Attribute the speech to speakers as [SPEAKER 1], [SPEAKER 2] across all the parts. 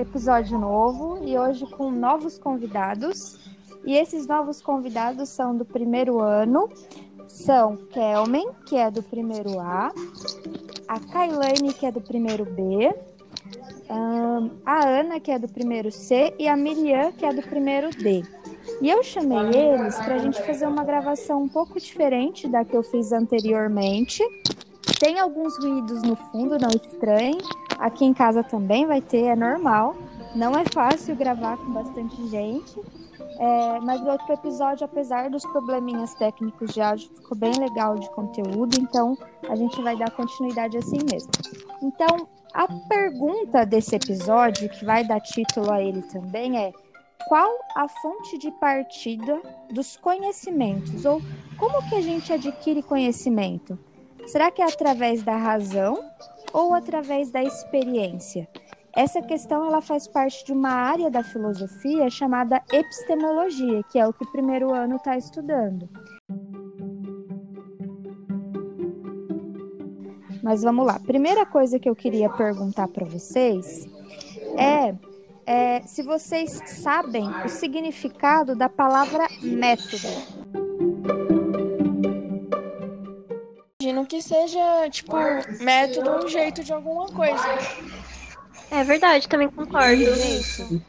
[SPEAKER 1] episódio novo e hoje com novos convidados. E esses novos convidados são do primeiro ano, são Kelmen, que é do primeiro A, a Kailane, que é do primeiro B, a Ana, que é do primeiro C, e a Miriam, que é do primeiro D. E eu chamei eles para a gente fazer uma gravação um pouco diferente da que eu fiz anteriormente. Tem alguns ruídos no fundo, não estranhe. Aqui em casa também vai ter, é normal. Não é fácil gravar com bastante gente. É, mas o outro episódio, apesar dos probleminhas técnicos de áudio, ficou bem legal de conteúdo, então a gente vai dar continuidade assim mesmo. Então, a pergunta desse episódio, que vai dar título a ele também, é qual a fonte de partida dos conhecimentos? Ou como que a gente adquire conhecimento? Será que é através da razão ou através da experiência? Essa questão ela faz parte de uma área da filosofia chamada epistemologia, que é o que o primeiro ano está estudando. Mas vamos lá. Primeira coisa que eu queria perguntar para vocês é, é se vocês sabem o significado da palavra método.
[SPEAKER 2] Que seja, tipo, método um jeito de alguma coisa.
[SPEAKER 3] É verdade, também concordo. Isso.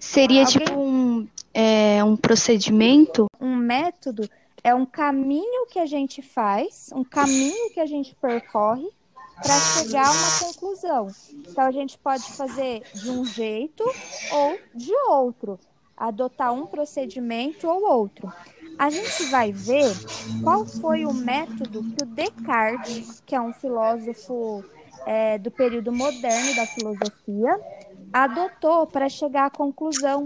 [SPEAKER 3] Seria Alguém... tipo um, é, um procedimento?
[SPEAKER 1] Um método é um caminho que a gente faz, um caminho que a gente percorre para chegar a uma conclusão. Então a gente pode fazer de um jeito ou de outro, adotar um procedimento ou outro. A gente vai ver qual foi o método que o Descartes, que é um filósofo é, do período moderno da filosofia, adotou para chegar à conclusão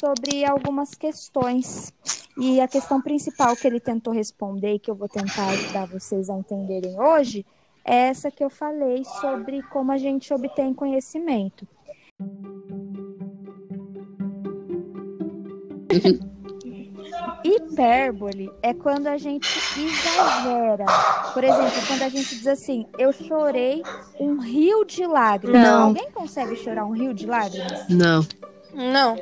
[SPEAKER 1] sobre algumas questões. E a questão principal que ele tentou responder, e que eu vou tentar ajudar vocês a entenderem hoje, é essa que eu falei sobre como a gente obtém conhecimento. Hipérbole é quando a gente exagera. Por exemplo, quando a gente diz assim, eu chorei um rio de lágrimas. Não. Alguém consegue chorar um rio de lágrimas?
[SPEAKER 4] Não.
[SPEAKER 2] Não.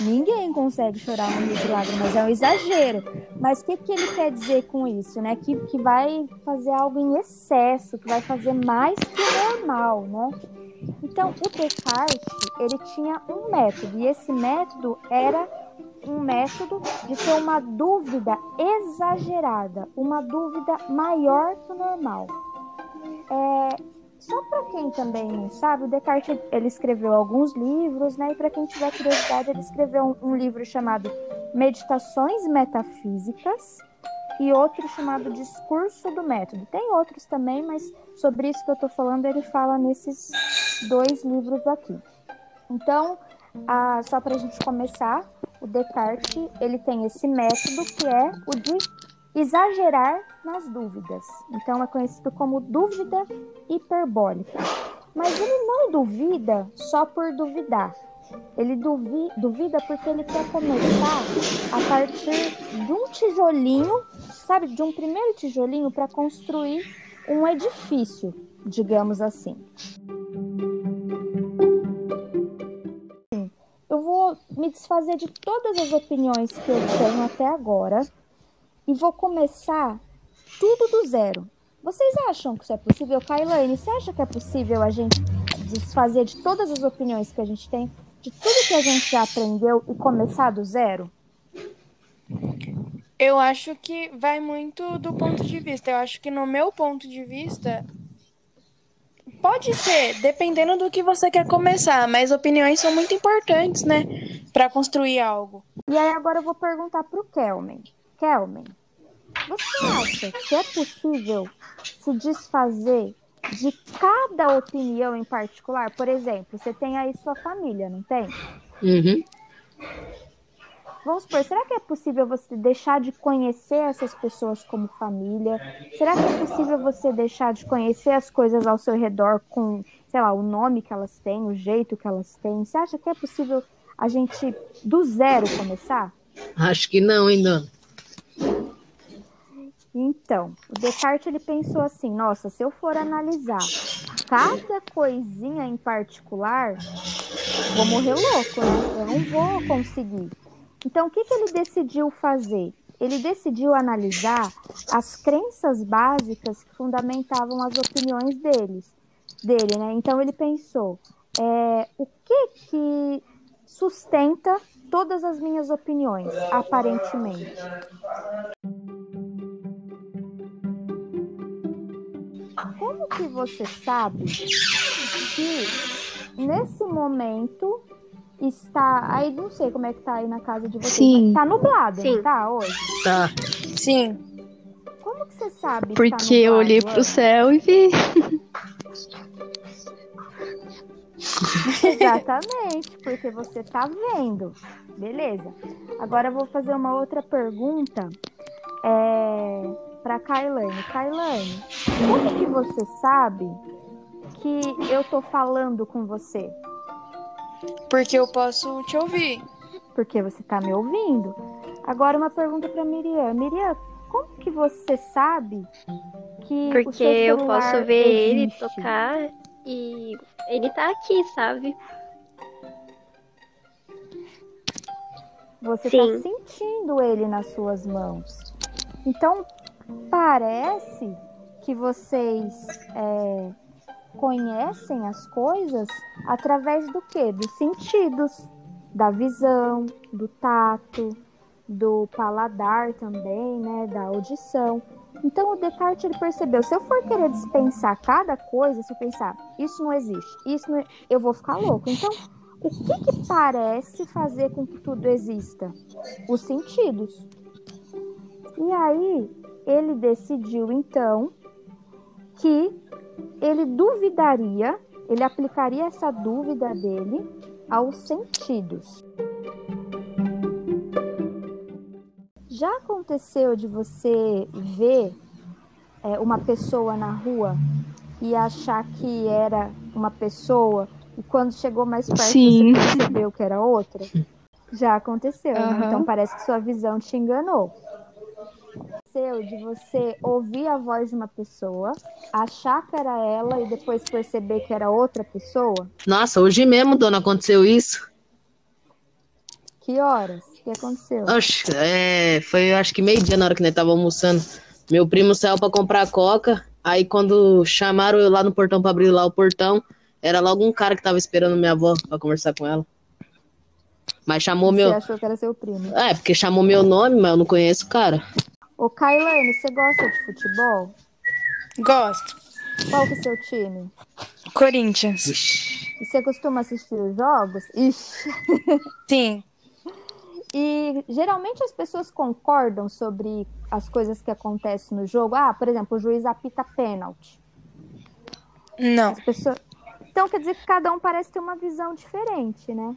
[SPEAKER 1] Ninguém consegue chorar um rio de lágrimas, é um exagero. Mas o que, que ele quer dizer com isso, né? Que, que vai fazer algo em excesso, que vai fazer mais que o normal, né? Então, o Descartes, ele tinha um método, e esse método era um método de ter uma dúvida exagerada, uma dúvida maior que o normal. É, só para quem também não sabe, o Descartes ele escreveu alguns livros, né? E para quem tiver curiosidade, ele escreveu um, um livro chamado Meditações Metafísicas e outro chamado Discurso do Método. Tem outros também, mas sobre isso que eu estou falando, ele fala nesses dois livros aqui. Então, ah, só para a gente começar, o Descartes ele tem esse método que é o de exagerar nas dúvidas. Então é conhecido como dúvida hiperbólica. Mas ele não duvida só por duvidar. Ele duvi, duvida porque ele quer começar a partir de um tijolinho, sabe, de um primeiro tijolinho para construir um edifício, digamos assim. Eu vou me desfazer de todas as opiniões que eu tenho até agora e vou começar tudo do zero. Vocês acham que isso é possível? Kailane, você acha que é possível a gente desfazer de todas as opiniões que a gente tem, de tudo que a gente já aprendeu e começar do zero?
[SPEAKER 2] Eu acho que vai muito do ponto de vista. Eu acho que no meu ponto de vista, pode ser, dependendo do que você quer começar, mas opiniões são muito importantes, né, para construir algo.
[SPEAKER 1] E aí agora eu vou perguntar pro Kelmen. Kelmen, você acha que é possível se desfazer de cada opinião em particular? Por exemplo, você tem aí sua família, não tem?
[SPEAKER 4] Uhum.
[SPEAKER 1] Vamos supor, será que é possível você deixar de conhecer essas pessoas como família? Será que é possível você deixar de conhecer as coisas ao seu redor com, sei lá, o nome que elas têm, o jeito que elas têm? Você acha que é possível a gente do zero começar?
[SPEAKER 4] Acho que não, ainda.
[SPEAKER 1] Então, o Descartes ele pensou assim: nossa, se eu for analisar cada coisinha em particular, vou morrer louco, né? eu não vou conseguir. Então, o que, que ele decidiu fazer? Ele decidiu analisar as crenças básicas que fundamentavam as opiniões deles, dele, né? Então, ele pensou, é, o que que sustenta todas as minhas opiniões, aparentemente? Como que você sabe que nesse momento está. Aí não sei como é que tá aí na casa de vocês.
[SPEAKER 3] Sim.
[SPEAKER 1] Tá nublado,
[SPEAKER 3] Sim.
[SPEAKER 1] não tá hoje?
[SPEAKER 4] Tá.
[SPEAKER 2] Sim.
[SPEAKER 1] Como que você sabe? que
[SPEAKER 3] Porque
[SPEAKER 1] tá
[SPEAKER 3] eu olhei pro
[SPEAKER 1] Ana?
[SPEAKER 3] céu e vi.
[SPEAKER 1] Exatamente, porque você tá vendo. Beleza. Agora eu vou fazer uma outra pergunta é, para Kailane. Kailane, como que você sabe que eu tô falando com você?
[SPEAKER 2] Porque eu posso te ouvir.
[SPEAKER 1] Porque você tá me ouvindo. Agora uma pergunta para Miriam. Miriam, como que você sabe que o
[SPEAKER 5] Porque
[SPEAKER 1] seu
[SPEAKER 5] eu posso ver ele
[SPEAKER 1] existe?
[SPEAKER 5] tocar e ele tá aqui, sabe?
[SPEAKER 1] Você
[SPEAKER 5] Sim.
[SPEAKER 1] está sentindo ele nas suas mãos. Então, parece que vocês é, conhecem as coisas através do quê? Dos sentidos, da visão, do tato, do paladar também, né? Da audição. Então, o Descartes ele percebeu, se eu for querer dispensar cada coisa, se eu pensar, isso não existe, isso não, eu vou ficar louco. Então, o que, que parece fazer com que tudo exista? Os sentidos. E aí, ele decidiu então que ele duvidaria, ele aplicaria essa dúvida dele aos sentidos. Já aconteceu de você ver é, uma pessoa na rua e achar que era uma pessoa e quando chegou mais perto
[SPEAKER 3] Sim.
[SPEAKER 1] você percebeu que era outra? Já aconteceu, né?
[SPEAKER 3] Aham.
[SPEAKER 1] Então parece que sua visão te enganou. Aconteceu de você ouvir a voz de uma pessoa, achar que era ela e depois perceber que era outra pessoa?
[SPEAKER 4] Nossa, hoje mesmo, dona, aconteceu isso.
[SPEAKER 1] Que horas? O que aconteceu?
[SPEAKER 4] Oxe, é, foi acho que meio-dia na hora que nós tava almoçando. Meu primo saiu pra comprar coca. Aí quando chamaram eu lá no portão pra abrir lá o portão, era logo um cara que tava esperando minha avó pra conversar com ela. Mas chamou
[SPEAKER 1] Você
[SPEAKER 4] meu.
[SPEAKER 1] achou que era seu primo.
[SPEAKER 4] É, porque chamou meu nome, mas eu não conheço o cara.
[SPEAKER 1] Ô, Kailane, você gosta de futebol?
[SPEAKER 2] Gosto.
[SPEAKER 1] Qual que é o seu time?
[SPEAKER 2] Corinthians.
[SPEAKER 1] E você costuma assistir os jogos? Ixi.
[SPEAKER 2] Sim.
[SPEAKER 1] E geralmente as pessoas concordam sobre as coisas que acontecem no jogo. Ah, por exemplo, o juiz apita pênalti.
[SPEAKER 2] Não.
[SPEAKER 1] As pessoas... Então quer dizer que cada um parece ter uma visão diferente, né?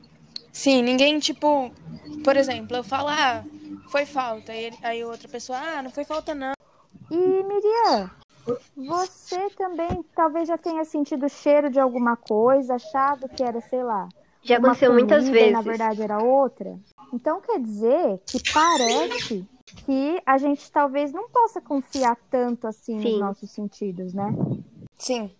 [SPEAKER 2] Sim, ninguém, tipo, por exemplo, eu falo, ah, foi falta. Aí, ele- aí outra pessoa, ah, não foi falta, não.
[SPEAKER 1] E Miriam, você também talvez já tenha sentido o cheiro de alguma coisa, achado que era, sei lá,
[SPEAKER 5] Já aconteceu muitas
[SPEAKER 1] comida e,
[SPEAKER 5] vezes.
[SPEAKER 1] na verdade era outra. Então quer dizer que parece que a gente talvez não possa confiar tanto assim nos
[SPEAKER 5] Sim.
[SPEAKER 1] nossos sentidos, né?
[SPEAKER 2] Sim.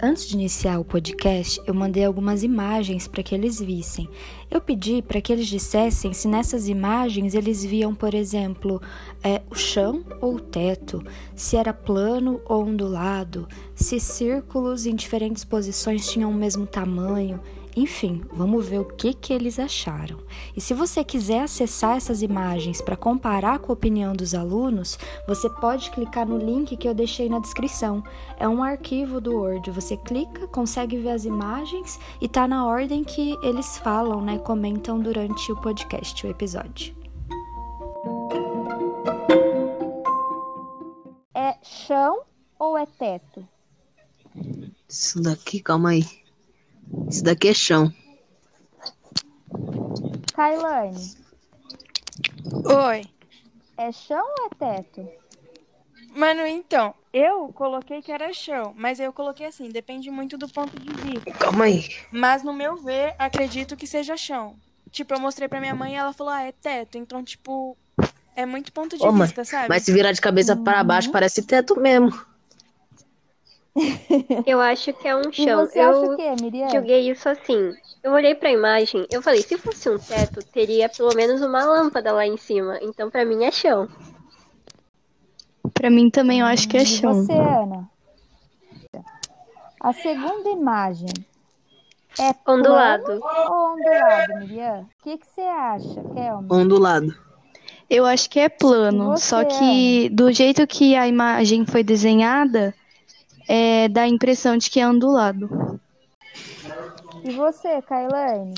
[SPEAKER 6] Antes de iniciar o podcast, eu mandei algumas imagens para que eles vissem. Eu pedi para que eles dissessem se nessas imagens eles viam, por exemplo, é, o chão ou o teto, se era plano ou ondulado, se círculos em diferentes posições tinham o mesmo tamanho. Enfim, vamos ver o que, que eles acharam. E se você quiser acessar essas imagens para comparar com a opinião dos alunos, você pode clicar no link que eu deixei na descrição. É um arquivo do Word. Você clica, consegue ver as imagens e tá na ordem que eles falam, né? Comentam durante o podcast, o episódio.
[SPEAKER 1] É chão ou é teto?
[SPEAKER 4] Isso daqui, calma aí. Isso daqui é chão.
[SPEAKER 1] Kailane,
[SPEAKER 2] Oi.
[SPEAKER 1] é chão ou é teto?
[SPEAKER 2] Mano, então, eu coloquei que era chão, mas eu coloquei assim, depende muito do ponto de vista.
[SPEAKER 4] Calma aí.
[SPEAKER 2] Mas no meu ver, acredito que seja chão. Tipo, eu mostrei pra minha mãe e ela falou, ah, é teto. Então, tipo, é muito ponto de
[SPEAKER 4] Ô, mãe,
[SPEAKER 2] vista, sabe?
[SPEAKER 4] Mas se virar de cabeça para baixo,
[SPEAKER 1] Uhum.
[SPEAKER 4] parece teto mesmo.
[SPEAKER 5] Eu acho que é um
[SPEAKER 1] E
[SPEAKER 5] chão.
[SPEAKER 1] você acha
[SPEAKER 5] eu
[SPEAKER 1] o quê, Miriam?
[SPEAKER 5] julguei isso assim. Eu olhei pra imagem, eu falei, se fosse um teto, teria pelo menos uma lâmpada lá em cima. Então pra mim é chão.
[SPEAKER 3] Pra mim também eu acho que é
[SPEAKER 1] E
[SPEAKER 3] chão.
[SPEAKER 1] você, Ana? A segunda imagem é
[SPEAKER 5] Ondulado.
[SPEAKER 1] plano ou ondulado, Miriam? O que, que você acha, Kelma?
[SPEAKER 4] Ondulado.
[SPEAKER 3] Eu acho que é plano,
[SPEAKER 1] Você,
[SPEAKER 3] só que do jeito que a imagem foi desenhada, é, dá a impressão de que é ondulado.
[SPEAKER 1] E você, Kailane?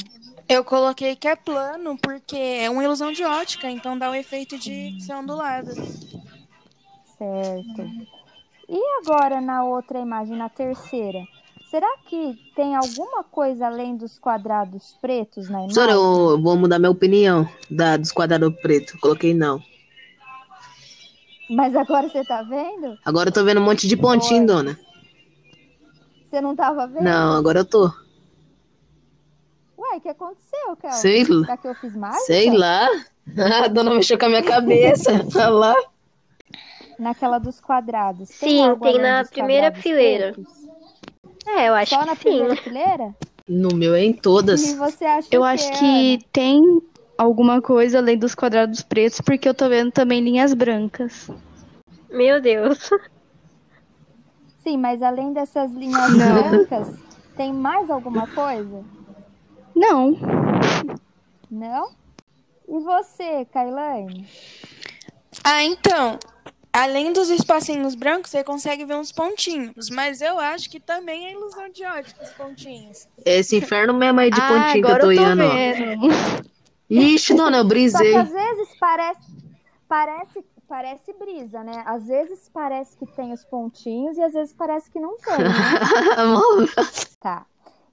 [SPEAKER 2] Eu coloquei que é plano porque é uma ilusão de ótica, então dá o efeito de ser ondulado.
[SPEAKER 1] Certo. E agora na outra imagem, na terceira? Será que tem alguma coisa além dos quadrados pretos na imagem?
[SPEAKER 4] Professora, eu vou mudar minha opinião da, dos quadrados pretos. Coloquei não.
[SPEAKER 1] Mas agora você tá vendo?
[SPEAKER 4] Agora eu tô vendo um monte de pontinho,
[SPEAKER 1] Oi.
[SPEAKER 4] dona.
[SPEAKER 1] Você não tava vendo?
[SPEAKER 4] Não, agora eu tô.
[SPEAKER 1] Ué, o que aconteceu, Kelma?
[SPEAKER 4] Sei lá.
[SPEAKER 1] Será que eu fiz mágica?
[SPEAKER 4] Sei lá. A dona mexeu com a minha cabeça. Olha lá.
[SPEAKER 1] Naquela dos quadrados.
[SPEAKER 5] Sim, tem na primeira fileira.
[SPEAKER 1] pretos?
[SPEAKER 5] É, eu acho
[SPEAKER 1] Só na
[SPEAKER 5] que sim.
[SPEAKER 1] primeira fileira?
[SPEAKER 4] No meu é em
[SPEAKER 1] E
[SPEAKER 4] todas.
[SPEAKER 1] você acha
[SPEAKER 3] Eu
[SPEAKER 1] o
[SPEAKER 3] acho
[SPEAKER 1] quê,
[SPEAKER 3] que tem alguma coisa além dos quadrados pretos, porque eu tô vendo também linhas brancas.
[SPEAKER 5] Meu Deus.
[SPEAKER 1] Sim, mas além dessas linhas
[SPEAKER 3] Não.
[SPEAKER 1] brancas, tem mais alguma coisa?
[SPEAKER 3] Não,
[SPEAKER 1] Não? E você, Kailane?
[SPEAKER 2] Ah, então. Além dos espacinhos brancos, você consegue ver uns pontinhos. Mas eu acho que também é ilusão de ótica, os pontinhos.
[SPEAKER 4] Esse inferno mesmo aí de
[SPEAKER 3] ah,
[SPEAKER 4] pontinho que eu tô
[SPEAKER 3] eu tô vendo.
[SPEAKER 4] Ixi, dona, eu
[SPEAKER 1] Só
[SPEAKER 4] brisei.
[SPEAKER 1] que às vezes parece, parece, parece brisa, né? Às vezes parece que tem os pontinhos e às vezes parece que não tem, né? Tá.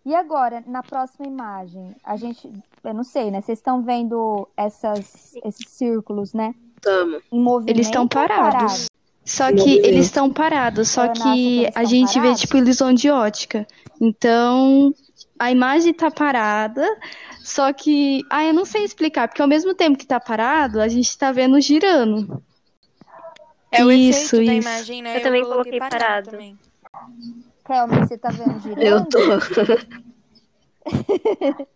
[SPEAKER 1] E agora, na próxima imagem, a gente, eu não sei, né? Vocês estão vendo essas, esses círculos, né?
[SPEAKER 4] Tamo.
[SPEAKER 1] Em movimento.
[SPEAKER 3] Eles estão parados. Só que eles estão parados, só
[SPEAKER 1] que
[SPEAKER 3] a gente vê
[SPEAKER 1] parados?
[SPEAKER 3] tipo ilusão de ótica. Então, a imagem tá parada, só que, ah, eu não sei explicar, porque ao mesmo tempo que tá parado, a gente tá vendo girando.
[SPEAKER 2] É o
[SPEAKER 3] Isso,
[SPEAKER 2] efeito da
[SPEAKER 3] isso.
[SPEAKER 2] imagem, né?
[SPEAKER 5] Eu também
[SPEAKER 2] coloquei
[SPEAKER 5] coloquei parado.
[SPEAKER 2] também.
[SPEAKER 1] Kelma, você tá vendo girando?
[SPEAKER 4] Eu tô.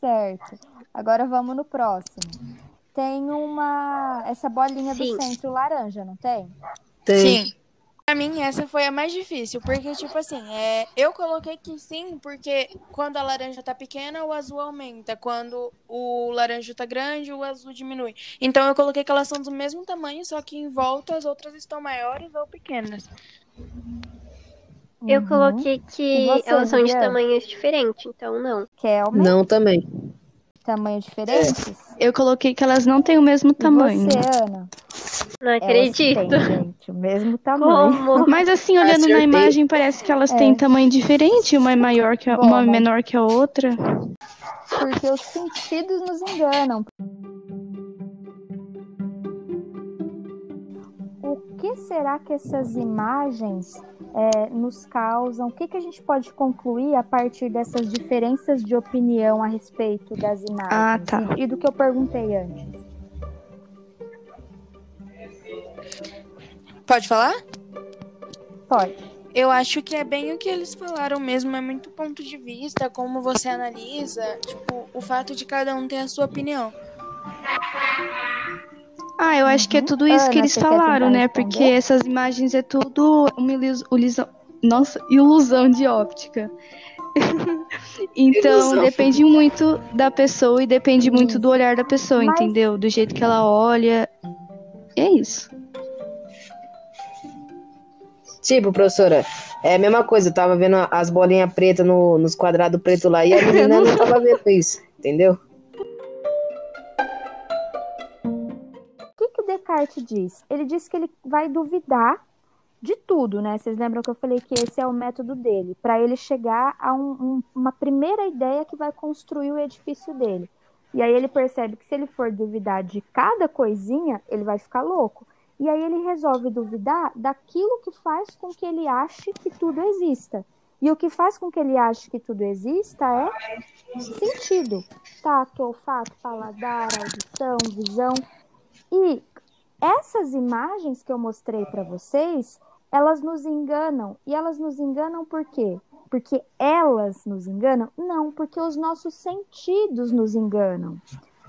[SPEAKER 1] Certo. Agora vamos no próximo. Tem uma. Essa bolinha
[SPEAKER 5] Sim.
[SPEAKER 1] do centro laranja, não tem?
[SPEAKER 4] Tem.
[SPEAKER 2] Sim. Pra mim, essa foi a mais difícil, porque, tipo assim, é, eu coloquei que sim, porque quando a laranja tá pequena, o azul aumenta. Quando o laranja tá grande, o azul diminui. Então, eu coloquei que elas são do mesmo tamanho, só que em volta as outras estão maiores ou pequenas.
[SPEAKER 5] Eu
[SPEAKER 1] Uhum.
[SPEAKER 5] coloquei que
[SPEAKER 1] você,
[SPEAKER 5] elas são de tamanhos diferentes, então não.
[SPEAKER 1] Kelma,
[SPEAKER 4] Não também.
[SPEAKER 1] Tamanhos diferentes?
[SPEAKER 3] Eu coloquei que elas não têm o mesmo tamanho.
[SPEAKER 1] E você, Ana?
[SPEAKER 5] Não
[SPEAKER 1] Elas
[SPEAKER 5] acredito.
[SPEAKER 1] têm, gente, o mesmo tamanho.
[SPEAKER 5] Como?
[SPEAKER 3] Mas assim, olhando na imagem, parece que elas
[SPEAKER 1] É.
[SPEAKER 3] têm tamanho diferente, uma é maior que a, uma
[SPEAKER 1] mas-
[SPEAKER 3] menor que a outra.
[SPEAKER 1] Porque os sentidos nos enganam. O que será que essas imagens é, nos causam? O que, que a gente pode concluir a partir dessas diferenças de opinião a respeito das imagens?
[SPEAKER 3] Ah, tá.
[SPEAKER 1] E, e do que eu perguntei antes.
[SPEAKER 2] Pode falar?
[SPEAKER 1] Pode.
[SPEAKER 2] Eu acho que é bem o que eles falaram mesmo, é muito ponto de vista, como você analisa, tipo, o fato de cada um ter a sua opinião.
[SPEAKER 3] Ah, eu acho que é
[SPEAKER 1] Uhum.
[SPEAKER 3] tudo isso
[SPEAKER 1] Ana,
[SPEAKER 3] que eles falaram, né?
[SPEAKER 1] responder?
[SPEAKER 3] Porque essas imagens é tudo uma ilusão, ilusão- nossa, ilusão de óptica. então,
[SPEAKER 4] Ilusão.
[SPEAKER 3] depende muito da pessoa e depende muito do olhar da pessoa,
[SPEAKER 1] Mas-
[SPEAKER 3] entendeu? Do jeito que ela olha. É isso.
[SPEAKER 4] Tipo, professora, é a mesma coisa. Eu tava vendo as bolinhas pretas no, nos quadrados pretos lá e a menina não tava vendo isso, entendeu?
[SPEAKER 1] Descartes diz? Ele diz que ele vai duvidar de tudo, né? Vocês lembram que eu falei que esse é o método dele, para ele chegar a um- um- uma primeira ideia que vai construir o edifício dele. E aí ele percebe que se ele for duvidar de cada coisinha, ele vai ficar louco. E aí ele resolve duvidar daquilo que faz com que ele ache que tudo exista. E o que faz com que ele ache que tudo exista é sentido. Tato, olfato, paladar, audição, visão. E essas imagens que eu mostrei para vocês, elas nos enganam. E elas nos enganam por quê? Porque elas nos enganam? Não, porque os nossos sentidos nos enganam.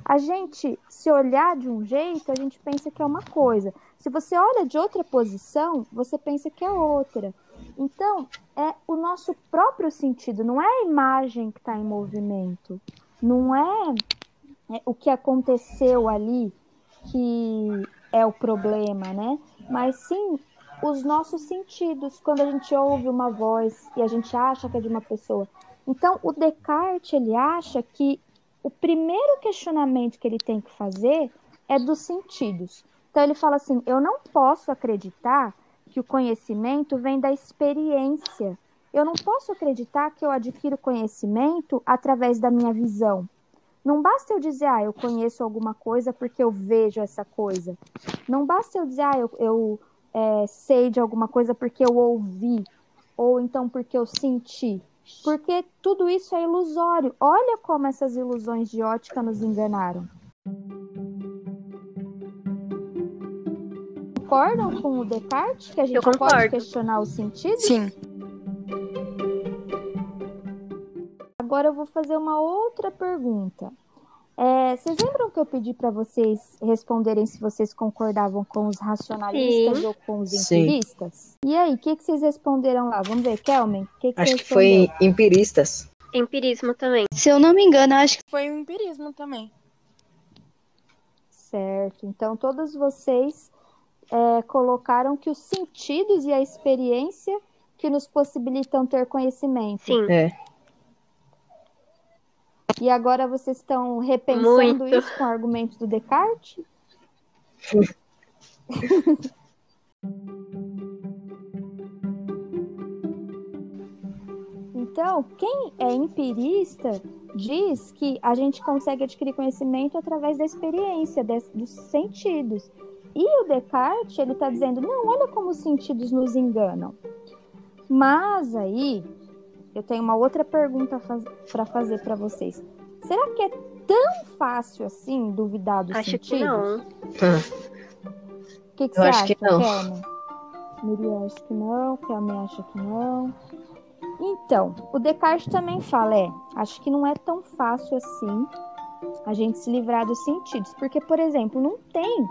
[SPEAKER 1] A gente, se olhar de um jeito, a gente pensa que é uma coisa. Se você olha de outra posição, você pensa que é outra. Então, é o nosso próprio sentido, não é a imagem que está em movimento, não é, é o que aconteceu ali que é o problema, né? Mas sim os nossos sentidos, quando a gente ouve uma voz e a gente acha que é de uma pessoa. Então, o Descartes, ele acha que o primeiro questionamento que ele tem que fazer é dos sentidos. Então, ele fala assim: eu não posso acreditar que o conhecimento vem da experiência. Eu não posso acreditar que eu adquiro conhecimento através da minha visão. Não basta eu dizer, ah, eu conheço alguma coisa porque eu vejo essa coisa. Não basta eu dizer, ah, eu, eu é, sei de alguma coisa porque eu ouvi, ou então porque eu senti. Porque tudo isso é ilusório. Olha como essas ilusões de ótica nos enganaram. Concordam com o Descartes que a gente pode questionar os sentidos?
[SPEAKER 2] Sim.
[SPEAKER 1] Agora eu vou fazer uma outra pergunta. É, vocês lembram que eu pedi para vocês responderem se vocês concordavam com os racionalistas
[SPEAKER 5] Sim.
[SPEAKER 1] ou com os
[SPEAKER 4] Sim.
[SPEAKER 1] empiristas? E aí, o que, que vocês responderam lá? Vamos ver, Kelman, o que, que
[SPEAKER 4] Acho
[SPEAKER 1] você
[SPEAKER 4] que foi empiristas.
[SPEAKER 5] Empirismo também.
[SPEAKER 3] Se eu não me engano, acho que
[SPEAKER 2] Foi empirismo também.
[SPEAKER 1] Certo. Então, todos vocês é, colocaram que os sentidos e a experiência que nos possibilitam ter conhecimento.
[SPEAKER 5] Sim.
[SPEAKER 4] É.
[SPEAKER 1] E agora vocês estão repensando
[SPEAKER 5] Muito.
[SPEAKER 1] isso com o argumento do Descartes? Então, quem é empirista diz que a gente consegue adquirir conhecimento através da experiência, des- dos sentidos. E o Descartes, ele está dizendo, não, olha como os sentidos nos enganam. Mas aí, eu tenho uma outra pergunta para fazer para vocês. Será que é tão fácil assim duvidar dos
[SPEAKER 5] Acho
[SPEAKER 1] sentidos?
[SPEAKER 5] que não.
[SPEAKER 1] O que, que
[SPEAKER 4] Eu
[SPEAKER 1] você
[SPEAKER 4] acho
[SPEAKER 1] acha,
[SPEAKER 4] que não.
[SPEAKER 1] Kelman? Miriam acha que não, Kelman acha que não. Então, o Descartes também fala, é, acho que não é tão fácil assim a gente se livrar dos sentidos. Porque, por exemplo, não tem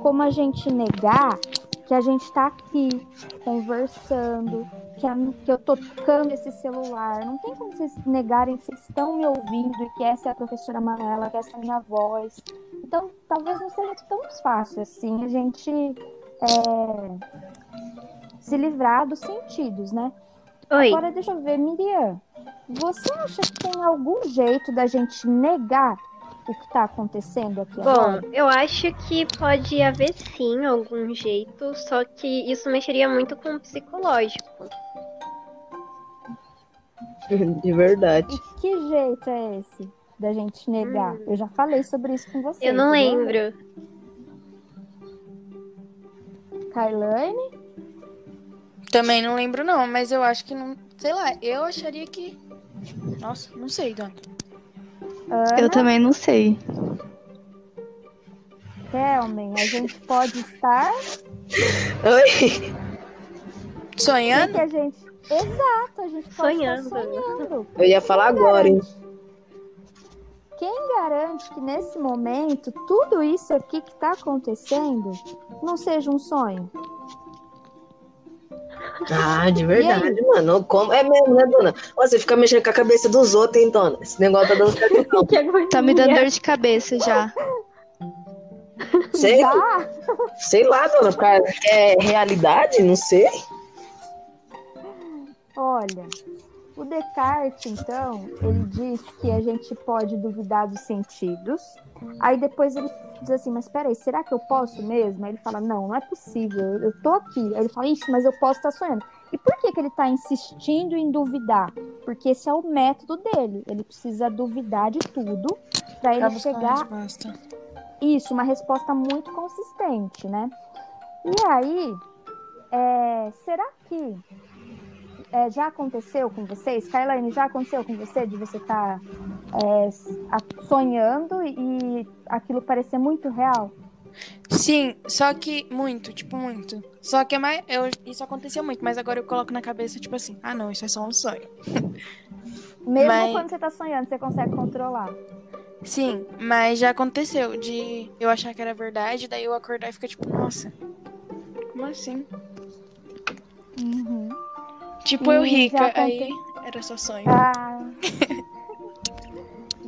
[SPEAKER 1] como a gente negar que a gente está aqui conversando, que, a- que eu tô tocando esse celular. Não tem como vocês negarem que vocês estão me ouvindo e que essa é a professora Manuela, que essa é a minha voz. Então, talvez não seja tão fácil assim a gente é, se livrar dos sentidos, né?
[SPEAKER 5] Oi.
[SPEAKER 1] Agora, deixa eu ver, Miriam, você acha que tem algum jeito da gente negar o que está acontecendo aqui
[SPEAKER 5] Bom,
[SPEAKER 1] agora?
[SPEAKER 5] eu acho que pode haver sim algum jeito, só que isso mexeria muito com o psicológico.
[SPEAKER 4] De verdade.
[SPEAKER 1] E que jeito é esse da gente negar? Eu já falei sobre isso com vocês.
[SPEAKER 5] Hum. Eu não
[SPEAKER 1] lembra?
[SPEAKER 5] lembro.
[SPEAKER 1] Kailane?
[SPEAKER 2] Também não lembro, não, mas eu acho que não. Sei lá, eu acharia que. Nossa, não sei, Dona.
[SPEAKER 3] eu também não sei.
[SPEAKER 1] Kelmen, a gente pode estar.
[SPEAKER 4] Oi?
[SPEAKER 1] O que
[SPEAKER 2] Sonhando?
[SPEAKER 1] que a gente. Exato, a gente pode
[SPEAKER 5] Sonhando.
[SPEAKER 1] estar sonhando.
[SPEAKER 4] Eu ia falar agora, hein?
[SPEAKER 1] Quem garante que nesse momento tudo isso aqui que está acontecendo não seja um sonho?
[SPEAKER 4] Ah, de verdade, mano. Como... É mesmo, né, dona? Você fica mexendo com a cabeça dos outros, hein, dona? Esse negócio tá dando certo.
[SPEAKER 3] Tá me dando dor de cabeça já.
[SPEAKER 4] Sei,
[SPEAKER 1] Já?
[SPEAKER 4] sei lá, dona. Cara, é realidade? Não sei.
[SPEAKER 1] Olha, o Descartes, então, ele diz que a gente pode duvidar dos sentidos. Aí depois ele diz assim, mas peraí, será que eu posso mesmo? Aí ele fala, não, não é possível, eu, tô aqui. Aí ele fala, ixi, mas eu posso estar sonhando. E por que, que ele está insistindo em duvidar? Porque esse é o método dele. Ele precisa duvidar de tudo para ele chegar isso, uma resposta muito consistente, né? E aí, é, será que é, já aconteceu com vocês? Kailane, já aconteceu com você de você estar sonhando e aquilo parecer muito real?
[SPEAKER 2] Sim, só que muito, tipo, muito. Só que é mais. Eu, isso aconteceu muito, mas agora eu coloco na cabeça, tipo assim, ah não, isso é só um sonho.
[SPEAKER 1] Mesmo
[SPEAKER 2] Mas-
[SPEAKER 1] quando você tá sonhando, você consegue controlar.
[SPEAKER 2] Sim, mas já aconteceu de eu achar que era verdade, daí eu acordar e ficar tipo, nossa, como assim?
[SPEAKER 1] Uhum.
[SPEAKER 2] Tipo, eu
[SPEAKER 1] E
[SPEAKER 2] rica,
[SPEAKER 1] já
[SPEAKER 2] aí era só sonho.
[SPEAKER 1] Ah.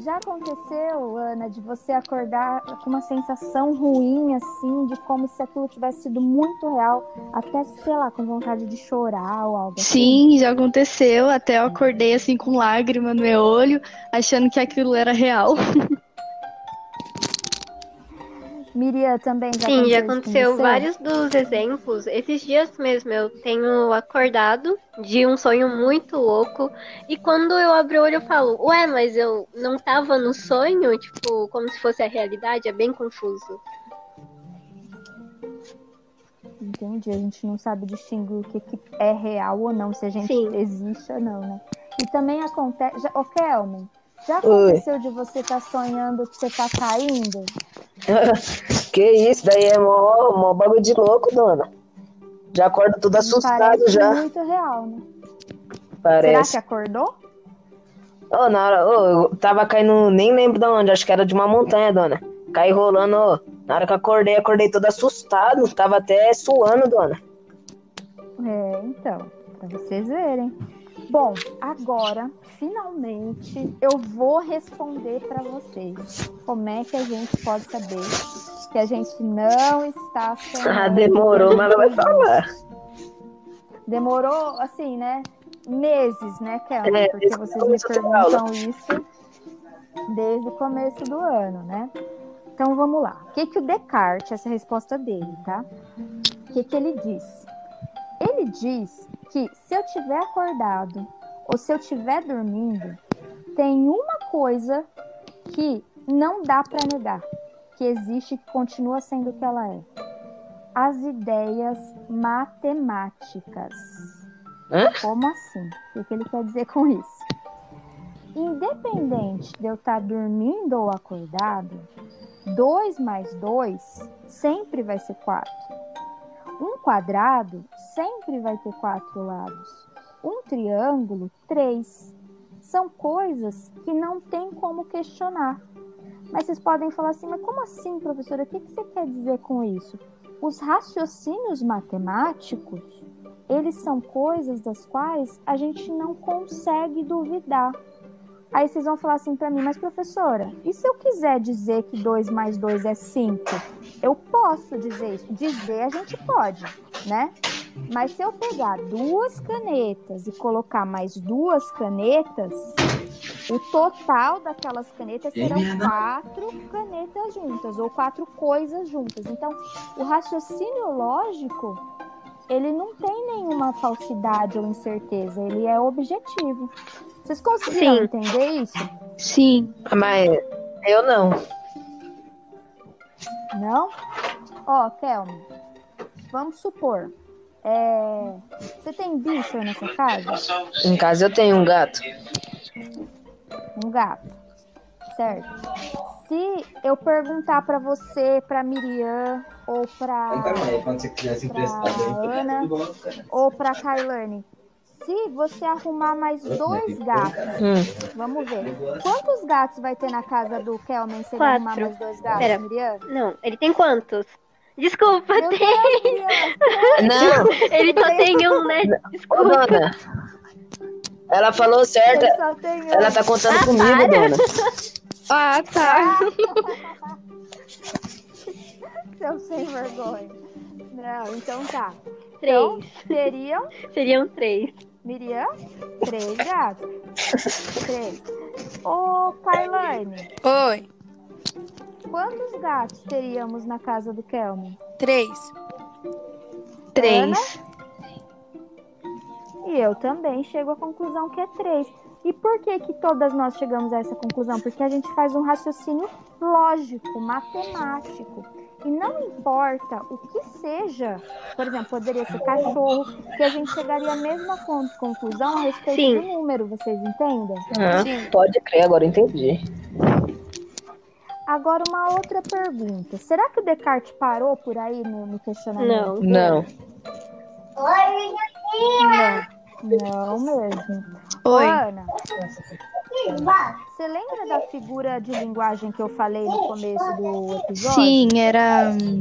[SPEAKER 1] Já aconteceu, Ana, de você acordar com uma sensação ruim, assim, de como se aquilo tivesse sido muito real, até, sei lá, com vontade de chorar ou algo assim?
[SPEAKER 3] Sim, já aconteceu. Até eu acordei assim com lágrima no meu olho, achando que aquilo era real.
[SPEAKER 1] Miriam também já
[SPEAKER 5] Sim, já
[SPEAKER 1] aconteceu
[SPEAKER 5] vários dos exemplos. Esses dias mesmo eu tenho acordado de um sonho muito louco. E quando eu abro o olho eu falo, ué, mas eu não tava no sonho? Tipo, como se fosse a realidade, é bem confuso.
[SPEAKER 1] Entendi, a gente não sabe distinguir o que, que é real ou não, se a gente
[SPEAKER 5] Sim.
[SPEAKER 1] existe ou não, né? E também acontece. Já... Ô, Kelman, já aconteceu de você estar sonhando que você tá caindo?
[SPEAKER 7] Que isso, daí é mó, mó bagulho de louco, dona. Já acordo tudo assustado
[SPEAKER 1] Parece
[SPEAKER 7] já,
[SPEAKER 1] muito real, né? Será
[SPEAKER 7] parece.
[SPEAKER 1] que acordou?
[SPEAKER 7] Ô, na hora, ô, eu tava caindo, nem lembro de onde, acho que era de uma montanha, dona. Caí rolando, ô. Na hora que acordei, acordei todo assustado, tava até suando, dona.
[SPEAKER 1] É, então, pra vocês verem. Bom, agora, finalmente, eu vou responder pra vocês. Como é que a gente pode saber que a gente não está sonhando?
[SPEAKER 7] Ah, demorou, mas ela vai falar.
[SPEAKER 1] Demorou, assim, né? Meses, né, Kelma?
[SPEAKER 7] É,
[SPEAKER 1] Porque vocês
[SPEAKER 7] o
[SPEAKER 1] me perguntam isso desde o começo do ano, né? Então vamos lá. O que, que o Descartes, essa é resposta dele, tá? O que, que ele diz? Ele diz que se eu tiver acordado ou se eu estiver dormindo, tem uma coisa que não dá para negar, que existe e que continua sendo o que ela é. As ideias matemáticas.
[SPEAKER 7] Hã?
[SPEAKER 1] Como assim? O que, que ele quer dizer com isso? Independente de eu estar dormindo ou acordado, 2 mais 2 sempre vai ser 4. Um quadrado sempre vai ter quatro lados. Um triângulo, três. São coisas que não tem como questionar. Mas vocês podem falar assim, mas como assim, professora? O que você quer dizer com isso? Os raciocínios matemáticos, eles são coisas das quais a gente não consegue duvidar. Aí vocês vão falar assim para mim, mas professora, e se eu quiser dizer que 2 mais 2 é 5? Eu posso dizer isso. Dizer a gente pode, né? Mas se eu pegar duas canetas e colocar mais duas canetas, o total daquelas canetas serão quatro canetas juntas, ou quatro coisas juntas. Então, o raciocínio lógico, ele não tem nenhuma falsidade ou incerteza, ele é objetivo. Vocês conseguiram
[SPEAKER 5] Sim.
[SPEAKER 1] entender isso?
[SPEAKER 3] Sim.
[SPEAKER 7] Mas eu não.
[SPEAKER 1] Não? Ó, Kelma, vamos supor. É, Você tem bicho aí na sua casa?
[SPEAKER 7] Em casa eu tenho um gato.
[SPEAKER 1] Um gato. Certo? Se eu perguntar pra você, pra Miriam, ou pra,
[SPEAKER 8] quando você quiser se
[SPEAKER 1] pra
[SPEAKER 8] emprestar, daí
[SPEAKER 1] Ana, ou pra Kailane, se você arrumar mais dois gatos,
[SPEAKER 7] Hum.
[SPEAKER 1] vamos ver. Quantos gatos vai ter na casa do Kelman se ele arrumar mais dois gatos,
[SPEAKER 5] Pera.
[SPEAKER 1] Miriam?
[SPEAKER 5] Não, ele tem quantos? Desculpa,
[SPEAKER 1] Meu
[SPEAKER 5] tem.
[SPEAKER 1] Deus!
[SPEAKER 7] Não,
[SPEAKER 5] Ele só tem um, né?
[SPEAKER 7] ô
[SPEAKER 5] Desculpa.
[SPEAKER 7] dona. Ela falou
[SPEAKER 1] um.
[SPEAKER 7] Ela tá contando comigo, dona.
[SPEAKER 3] Ah, tá.
[SPEAKER 1] Seu sem vergonha. Não, então tá.
[SPEAKER 5] Três.
[SPEAKER 1] Então, teriam,
[SPEAKER 5] Seriam três.
[SPEAKER 1] Miriam, três gatos. Três. Ô, Kailane,
[SPEAKER 2] Oi,
[SPEAKER 1] quantos gatos teríamos na casa do Kelman?
[SPEAKER 2] três.
[SPEAKER 3] Três.
[SPEAKER 1] E eu também chego à conclusão que é três. E por que que todas nós chegamos a essa conclusão? Porque a gente faz um raciocínio lógico, matemático. E não importa o que seja, por exemplo, poderia ser cachorro, que a gente chegaria à mesma con- conclusão a respeito
[SPEAKER 5] Sim.
[SPEAKER 1] do número, vocês entendem?
[SPEAKER 7] Ah,
[SPEAKER 2] Sim.
[SPEAKER 7] pode crer, agora entendi.
[SPEAKER 1] Agora, uma outra pergunta. Será que o Descartes parou por aí no, no questionamento?
[SPEAKER 5] Não.
[SPEAKER 7] Não.
[SPEAKER 1] Não mesmo.
[SPEAKER 3] Oi.
[SPEAKER 1] Ana, você lembra da figura de linguagem que eu falei no começo do episódio?
[SPEAKER 3] Sim, era. hum,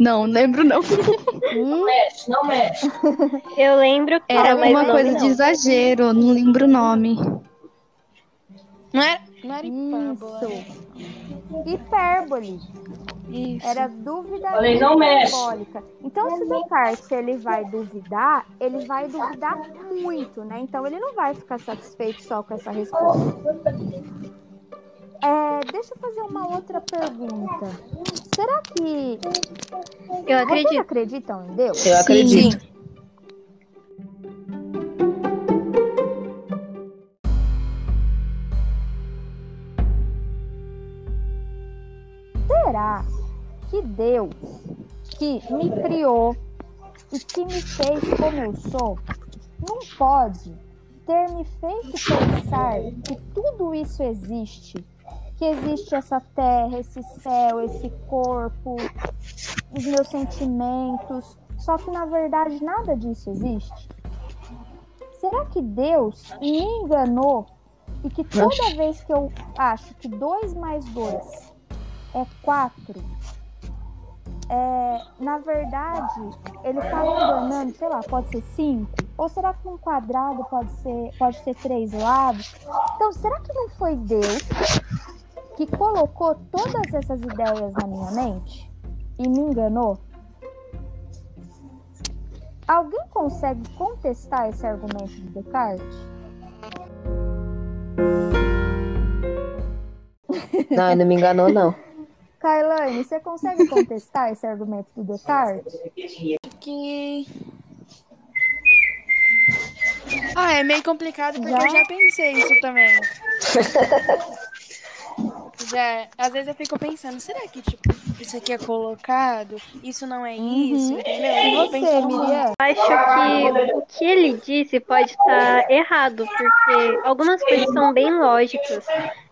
[SPEAKER 3] Não, lembro não.
[SPEAKER 1] E
[SPEAKER 5] Eu lembro que
[SPEAKER 3] Era
[SPEAKER 5] nome
[SPEAKER 3] coisa
[SPEAKER 5] não.
[SPEAKER 3] de exagero, não lembro o nome.
[SPEAKER 2] Não era, não era hipábola.
[SPEAKER 1] Hipérbole.
[SPEAKER 2] Isso.
[SPEAKER 1] Era dúvida
[SPEAKER 8] Falei, não mexe.
[SPEAKER 1] hiperbólica. Então, se o Descartes ele vai duvidar, ele vai duvidar muito, né? Então, ele não vai ficar satisfeito só com essa resposta. É, deixa eu fazer uma outra pergunta. Será que
[SPEAKER 5] Eu
[SPEAKER 1] vocês
[SPEAKER 5] acredito.
[SPEAKER 1] acreditam em Deus?
[SPEAKER 7] Eu acredito.
[SPEAKER 1] Será que Deus, que me criou e que me fez como eu sou, não pode ter me feito pensar que tudo isso existe? Que existe essa terra, esse céu, esse corpo, os meus sentimentos, só que na verdade nada disso existe? Será que Deus me enganou e que toda vez que eu acho que 2 mais 2 é 4, é, na verdade, ele tá me enganando, sei lá, pode ser 5? Ou será que um quadrado pode ser, pode ter três lados? Então, será que não foi Deus que colocou todas essas ideias na minha mente e me enganou? Alguém consegue contestar esse argumento de Descartes?
[SPEAKER 7] Não, ele não me enganou, não.
[SPEAKER 1] Kailane, você consegue contestar esse argumento do Descartes?
[SPEAKER 2] que. Ah, é meio complicado porque
[SPEAKER 1] Já?
[SPEAKER 2] eu já pensei isso também. já, às vezes eu fico pensando, será que tipo, isso aqui é colocado? Isso não é isso,
[SPEAKER 1] Uhum.
[SPEAKER 2] entendeu? Eu
[SPEAKER 1] você, Miriam?
[SPEAKER 5] Acho que o que ele disse pode estar errado, porque algumas coisas são bem lógicas.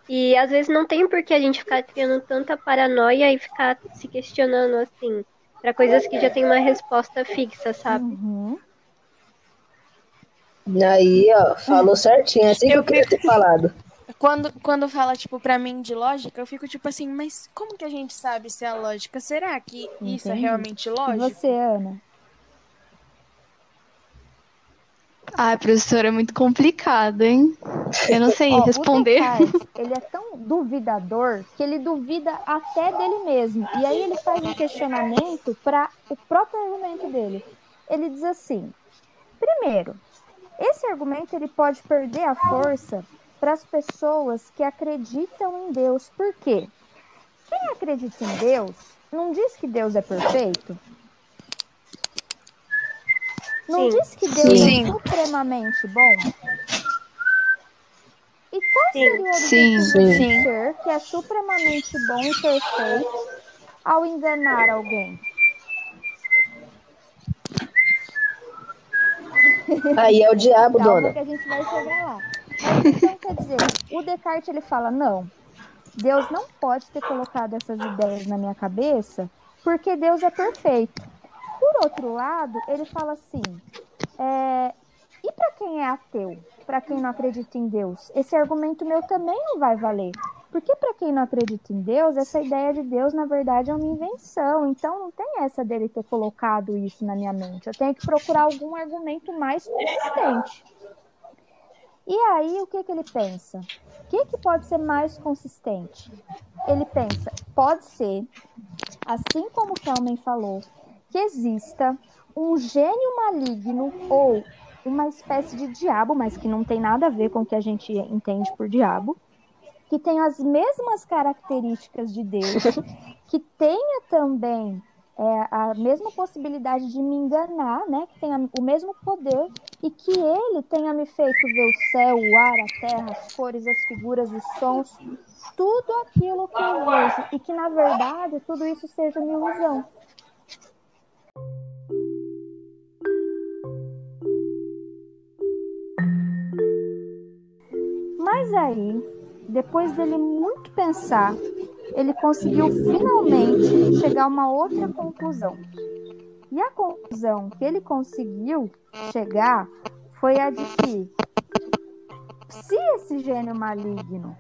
[SPEAKER 5] E às vezes não tem por que a gente ficar criando tanta paranoia e ficar se questionando assim, para coisas que já tem uma resposta fixa, sabe?
[SPEAKER 1] Uhum.
[SPEAKER 7] Aí, ó, falou certinho. É assim que eu queria ter falado.
[SPEAKER 2] Quando, quando fala, tipo, pra mim de lógica, eu fico tipo assim, mas como que a gente sabe se é a lógica? Será que isso é
[SPEAKER 1] Entendi.
[SPEAKER 2] realmente
[SPEAKER 1] E
[SPEAKER 2] lógico?
[SPEAKER 1] você, Ana?
[SPEAKER 3] Ai, professora, é muito complicado, hein? Eu não sei
[SPEAKER 1] Ó,
[SPEAKER 3] responder.
[SPEAKER 1] Ele é tão duvidador que ele duvida até dele mesmo. E aí ele faz um questionamento para o próprio argumento dele. Ele diz assim: primeiro, esse argumento ele pode perder a força para as pessoas que acreditam em Deus. Por quê? Quem acredita em Deus não diz que Deus é perfeito. Não
[SPEAKER 5] Sim.
[SPEAKER 1] diz que Deus
[SPEAKER 2] Sim.
[SPEAKER 1] é supremamente bom. E qual
[SPEAKER 5] Sim.
[SPEAKER 1] seria o
[SPEAKER 3] Sim,
[SPEAKER 1] objetivo de
[SPEAKER 2] sim.
[SPEAKER 1] um ser que é supremamente bom e perfeito ao enganar alguém?
[SPEAKER 7] Aí é o diabo,
[SPEAKER 1] Calma
[SPEAKER 7] dona.
[SPEAKER 1] que a gente vai chegar lá. Mas então, quer dizer, o Descartes ele fala, não, Deus não pode ter colocado essas ideias na minha cabeça porque Deus é perfeito. Por outro lado, ele fala assim, é, e para quem é ateu, para quem não acredita em Deus, esse argumento meu também não vai valer. Porque para quem não acredita em Deus, essa ideia de Deus, na verdade, é uma invenção. Então não tem essa dele ter colocado isso na minha mente. Eu tenho que procurar algum argumento mais consistente. E aí, o que, que ele pensa? O que, que pode ser mais consistente? Ele pensa, pode ser, assim como o Kelman falou, que exista um gênio maligno ou uma espécie de diabo, mas que não tem nada a ver com o que a gente entende por diabo, que tem as mesmas características de Deus, que tenha também é, a mesma possibilidade de me enganar, né? Que tenha o mesmo poder e que ele tenha me feito ver o céu, o ar, a terra, as cores, as figuras, os sons, tudo aquilo que eu vejo e que na verdade tudo isso seja uma ilusão. Aí, depois dele muito pensar, ele conseguiu finalmente chegar a uma outra conclusão. E a conclusão que ele conseguiu chegar foi a de que se esse gênio maligno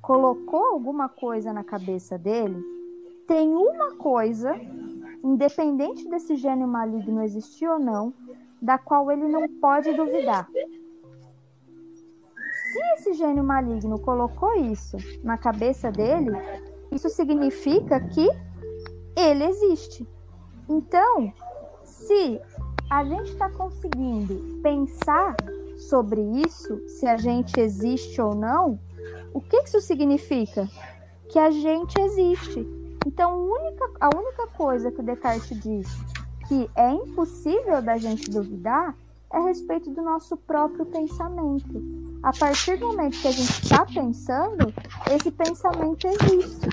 [SPEAKER 1] colocou alguma coisa na cabeça dele, tem uma coisa, independente desse gênio maligno existir ou não, da qual ele não pode duvidar. Se esse gênio maligno colocou isso na cabeça dele, isso significa que ele existe. Então, se a gente está conseguindo pensar sobre isso, se a gente existe ou não, o que isso significa? Que a gente existe. Então, a única, a única coisa que Descartes diz que é impossível da gente duvidar é a respeito do nosso próprio pensamento. A partir do momento que a gente está pensando, esse pensamento existe.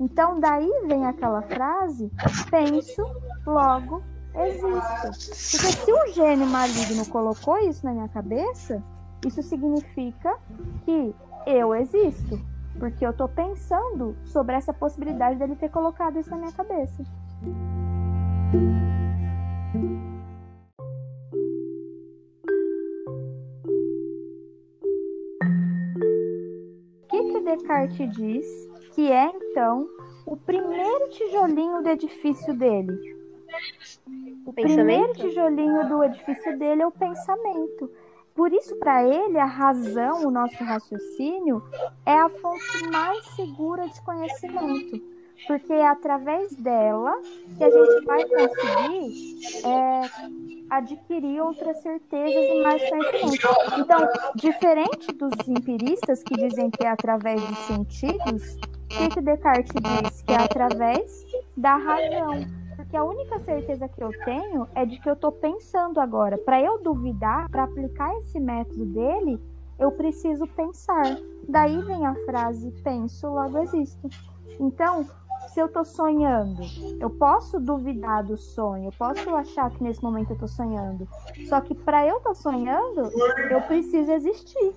[SPEAKER 1] Então, daí vem aquela frase: penso, logo existo. Porque se o gênio maligno colocou isso na minha cabeça, isso significa que eu existo. Porque eu estou pensando sobre essa possibilidade dele ter colocado isso na minha cabeça. Descartes diz que é então o primeiro tijolinho do edifício dele? O primeiro tijolinho do edifício dele é o pensamento. Por isso, para ele, a razão, o nosso raciocínio, é a fonte mais segura de conhecimento. Porque é através dela que a gente vai conseguir é, adquirir outras certezas e mais conhecimentos. Então, diferente dos empiristas que dizem que é através dos sentidos, o que Descartes diz? Que é através da razão. Porque a única certeza que eu tenho é de que eu estou pensando agora. Para eu duvidar, para aplicar esse método dele, eu preciso pensar. Daí vem a frase: penso, logo existo. Então, se eu estou sonhando, eu posso duvidar do sonho, eu posso achar que nesse momento eu estou sonhando. Só que para eu estar tá sonhando, eu preciso existir.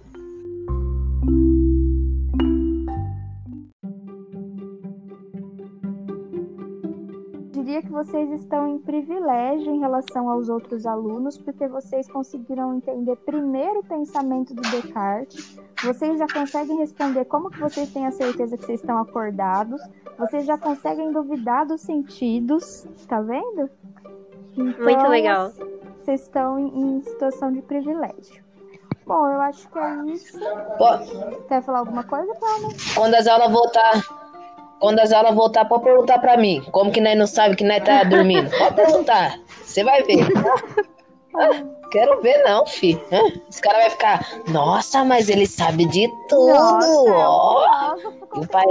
[SPEAKER 1] diria que vocês estão em privilégio em relação aos outros alunos, porque vocês conseguiram entender primeiro o pensamento do Descartes, vocês já conseguem responder como que vocês têm a certeza que vocês estão acordados, vocês já conseguem duvidar dos sentidos, tá vendo?
[SPEAKER 5] Então, Muito legal.
[SPEAKER 1] Vocês estão em, situação de privilégio. Bom, eu acho que é isso.
[SPEAKER 7] Pô.
[SPEAKER 1] Quer falar alguma coisa, Paulo?
[SPEAKER 7] Quando as aulas voltar, quando as aulas voltar, pode perguntar pra mim. Como que nós não sabe que nós tá dormindo? Pode perguntar. Você vai ver. Quero ver não, fi. Os caras vão ficar, nossa, mas ele sabe de tudo. Nossa,
[SPEAKER 1] oh. o pai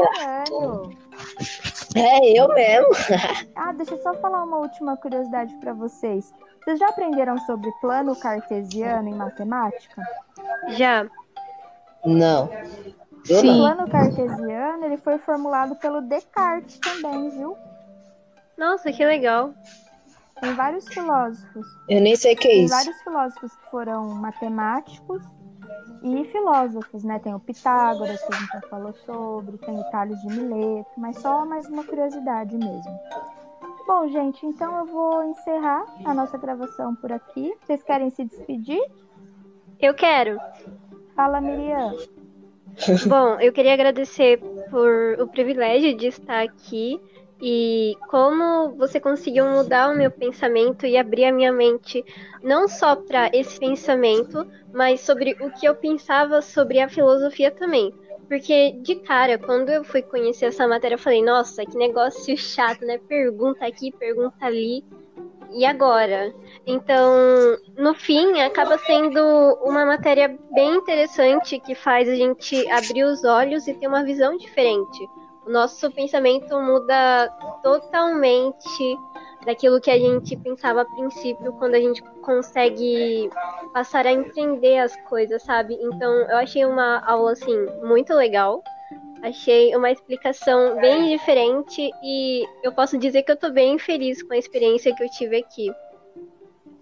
[SPEAKER 7] É, eu mesmo.
[SPEAKER 1] ah, deixa eu só falar uma última curiosidade para vocês. Vocês já aprenderam sobre plano cartesiano em matemática?
[SPEAKER 5] Já.
[SPEAKER 7] Não.
[SPEAKER 1] Eu Sim. O plano cartesiano ele foi formulado pelo Descartes também, viu?
[SPEAKER 5] Nossa, que legal.
[SPEAKER 1] Tem vários filósofos.
[SPEAKER 7] Eu nem sei o que é
[SPEAKER 1] Tem
[SPEAKER 7] isso.
[SPEAKER 1] vários filósofos que foram matemáticos e filósofos, né? Tem o Pitágoras, que a gente já falou sobre, tem o Tales de Mileto, mas só mais uma curiosidade mesmo. Bom, gente, então eu vou encerrar a nossa gravação por aqui. Vocês querem se despedir?
[SPEAKER 5] Eu quero.
[SPEAKER 1] Fala, Miriam.
[SPEAKER 5] Bom, eu queria agradecer por o privilégio de estar aqui e como você conseguiu mudar o meu pensamento e abrir a minha mente não só para esse pensamento, mas sobre o que eu pensava sobre a filosofia também. Porque de cara, quando eu fui conhecer essa matéria, eu falei, nossa, que negócio chato, né? Pergunta aqui, pergunta ali e agora? Então, no fim, acaba sendo uma matéria bem interessante que faz a gente abrir os olhos e ter uma visão diferente. O nosso pensamento muda totalmente daquilo que a gente pensava a princípio quando a gente consegue passar a entender as coisas, sabe? Então, eu achei uma aula assim muito legal. Achei uma explicação bem diferente e eu posso dizer que eu tô bem feliz com a experiência que eu tive aqui.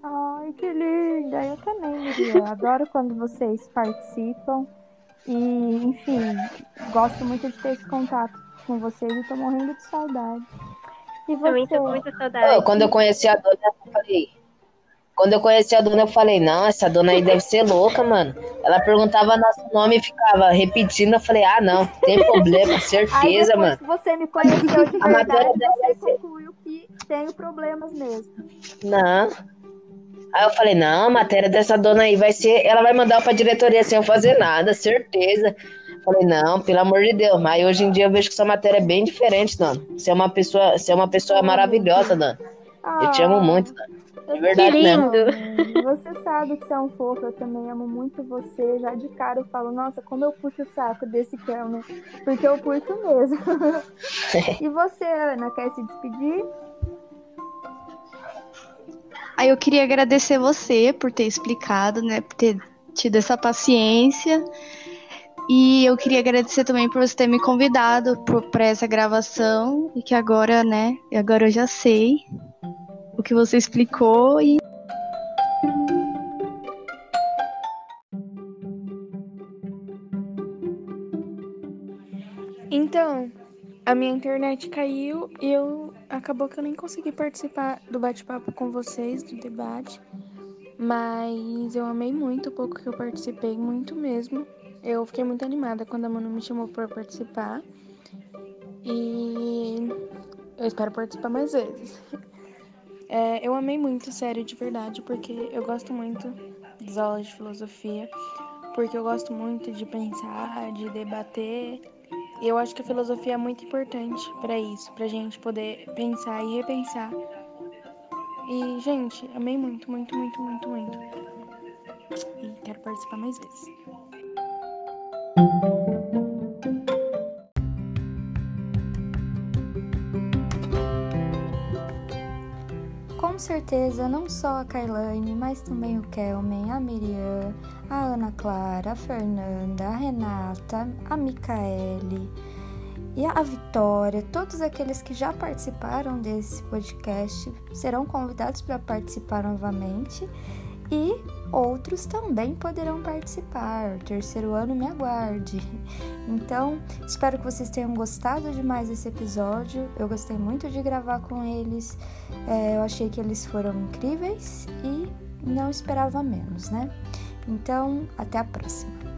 [SPEAKER 1] Ai, que linda! Eu também, Miriam. Adoro quando vocês participam. E, enfim, gosto muito de ter esse contato com vocês e tô morrendo de saudade. E
[SPEAKER 5] Também tô com
[SPEAKER 1] você?
[SPEAKER 5] muita saudade.
[SPEAKER 7] Quando eu conheci a dona, eu falei. Quando eu conheci a dona, eu falei, não, essa dona aí deve ser louca, mano. Ela perguntava nosso nome e ficava repetindo. Eu falei, ah, não, tem problema,
[SPEAKER 1] Aí
[SPEAKER 7] certeza,
[SPEAKER 1] depois
[SPEAKER 7] mano.
[SPEAKER 1] você me conheceu de
[SPEAKER 7] A matéria
[SPEAKER 1] verdade, você
[SPEAKER 7] vai ser-
[SPEAKER 1] concluiu que tenho problemas mesmo.
[SPEAKER 7] Não. Aí eu falei, não, a matéria dessa dona aí vai ser. Ela vai mandar pra diretoria sem eu fazer nada, certeza. Falei, não, pelo amor de Deus. Mas hoje em dia eu vejo que sua matéria é bem diferente, dona. Você é uma pessoa, você é uma pessoa maravilhosa, dona. Eu te amo muito, dona.
[SPEAKER 1] eu
[SPEAKER 7] De verdade
[SPEAKER 5] Que
[SPEAKER 7] mesmo.
[SPEAKER 5] lindo.
[SPEAKER 1] Você sabe que você é um fofo, eu também amo muito você. Já de cara eu falo, nossa, como eu puxo o saco desse Kelmer. Porque eu puxo mesmo. e você, Ana, quer se despedir?
[SPEAKER 3] Aí eu queria agradecer você por ter explicado, né? Por ter tido essa paciência. E eu queria agradecer também por você ter me convidado para essa gravação. E que agora, né? Agora eu já sei o que você explicou e
[SPEAKER 2] Então, a minha internet caiu e eu acabou que eu nem consegui participar do bate-papo com vocês, do debate. Mas eu amei muito o pouco que eu participei, muito mesmo. Eu fiquei muito animada quando a Manu me chamou para participar. E eu espero participar mais vezes. É, eu amei muito, sério, de verdade, porque eu gosto muito das aulas de filosofia, porque eu gosto muito de pensar, de debater. E eu acho que a filosofia é muito importante para isso, pra gente poder pensar e repensar. E, gente, amei muito, muito, muito, muito, muito. E quero participar mais vezes.
[SPEAKER 6] Certeza, não só a Kailane, mas também o Kelmen, a Miriam, a Ana Clara, a Fernanda, a Renata, a Micaele e a Vitória, todos aqueles que já participaram desse podcast serão convidados para participar novamente e outros também poderão participar. Terceiro ano me aguarde. Então, espero que vocês tenham gostado demais desse episódio. Eu gostei muito de gravar com eles. É, eu achei que eles foram incríveis e não esperava menos, né? Então, até a próxima.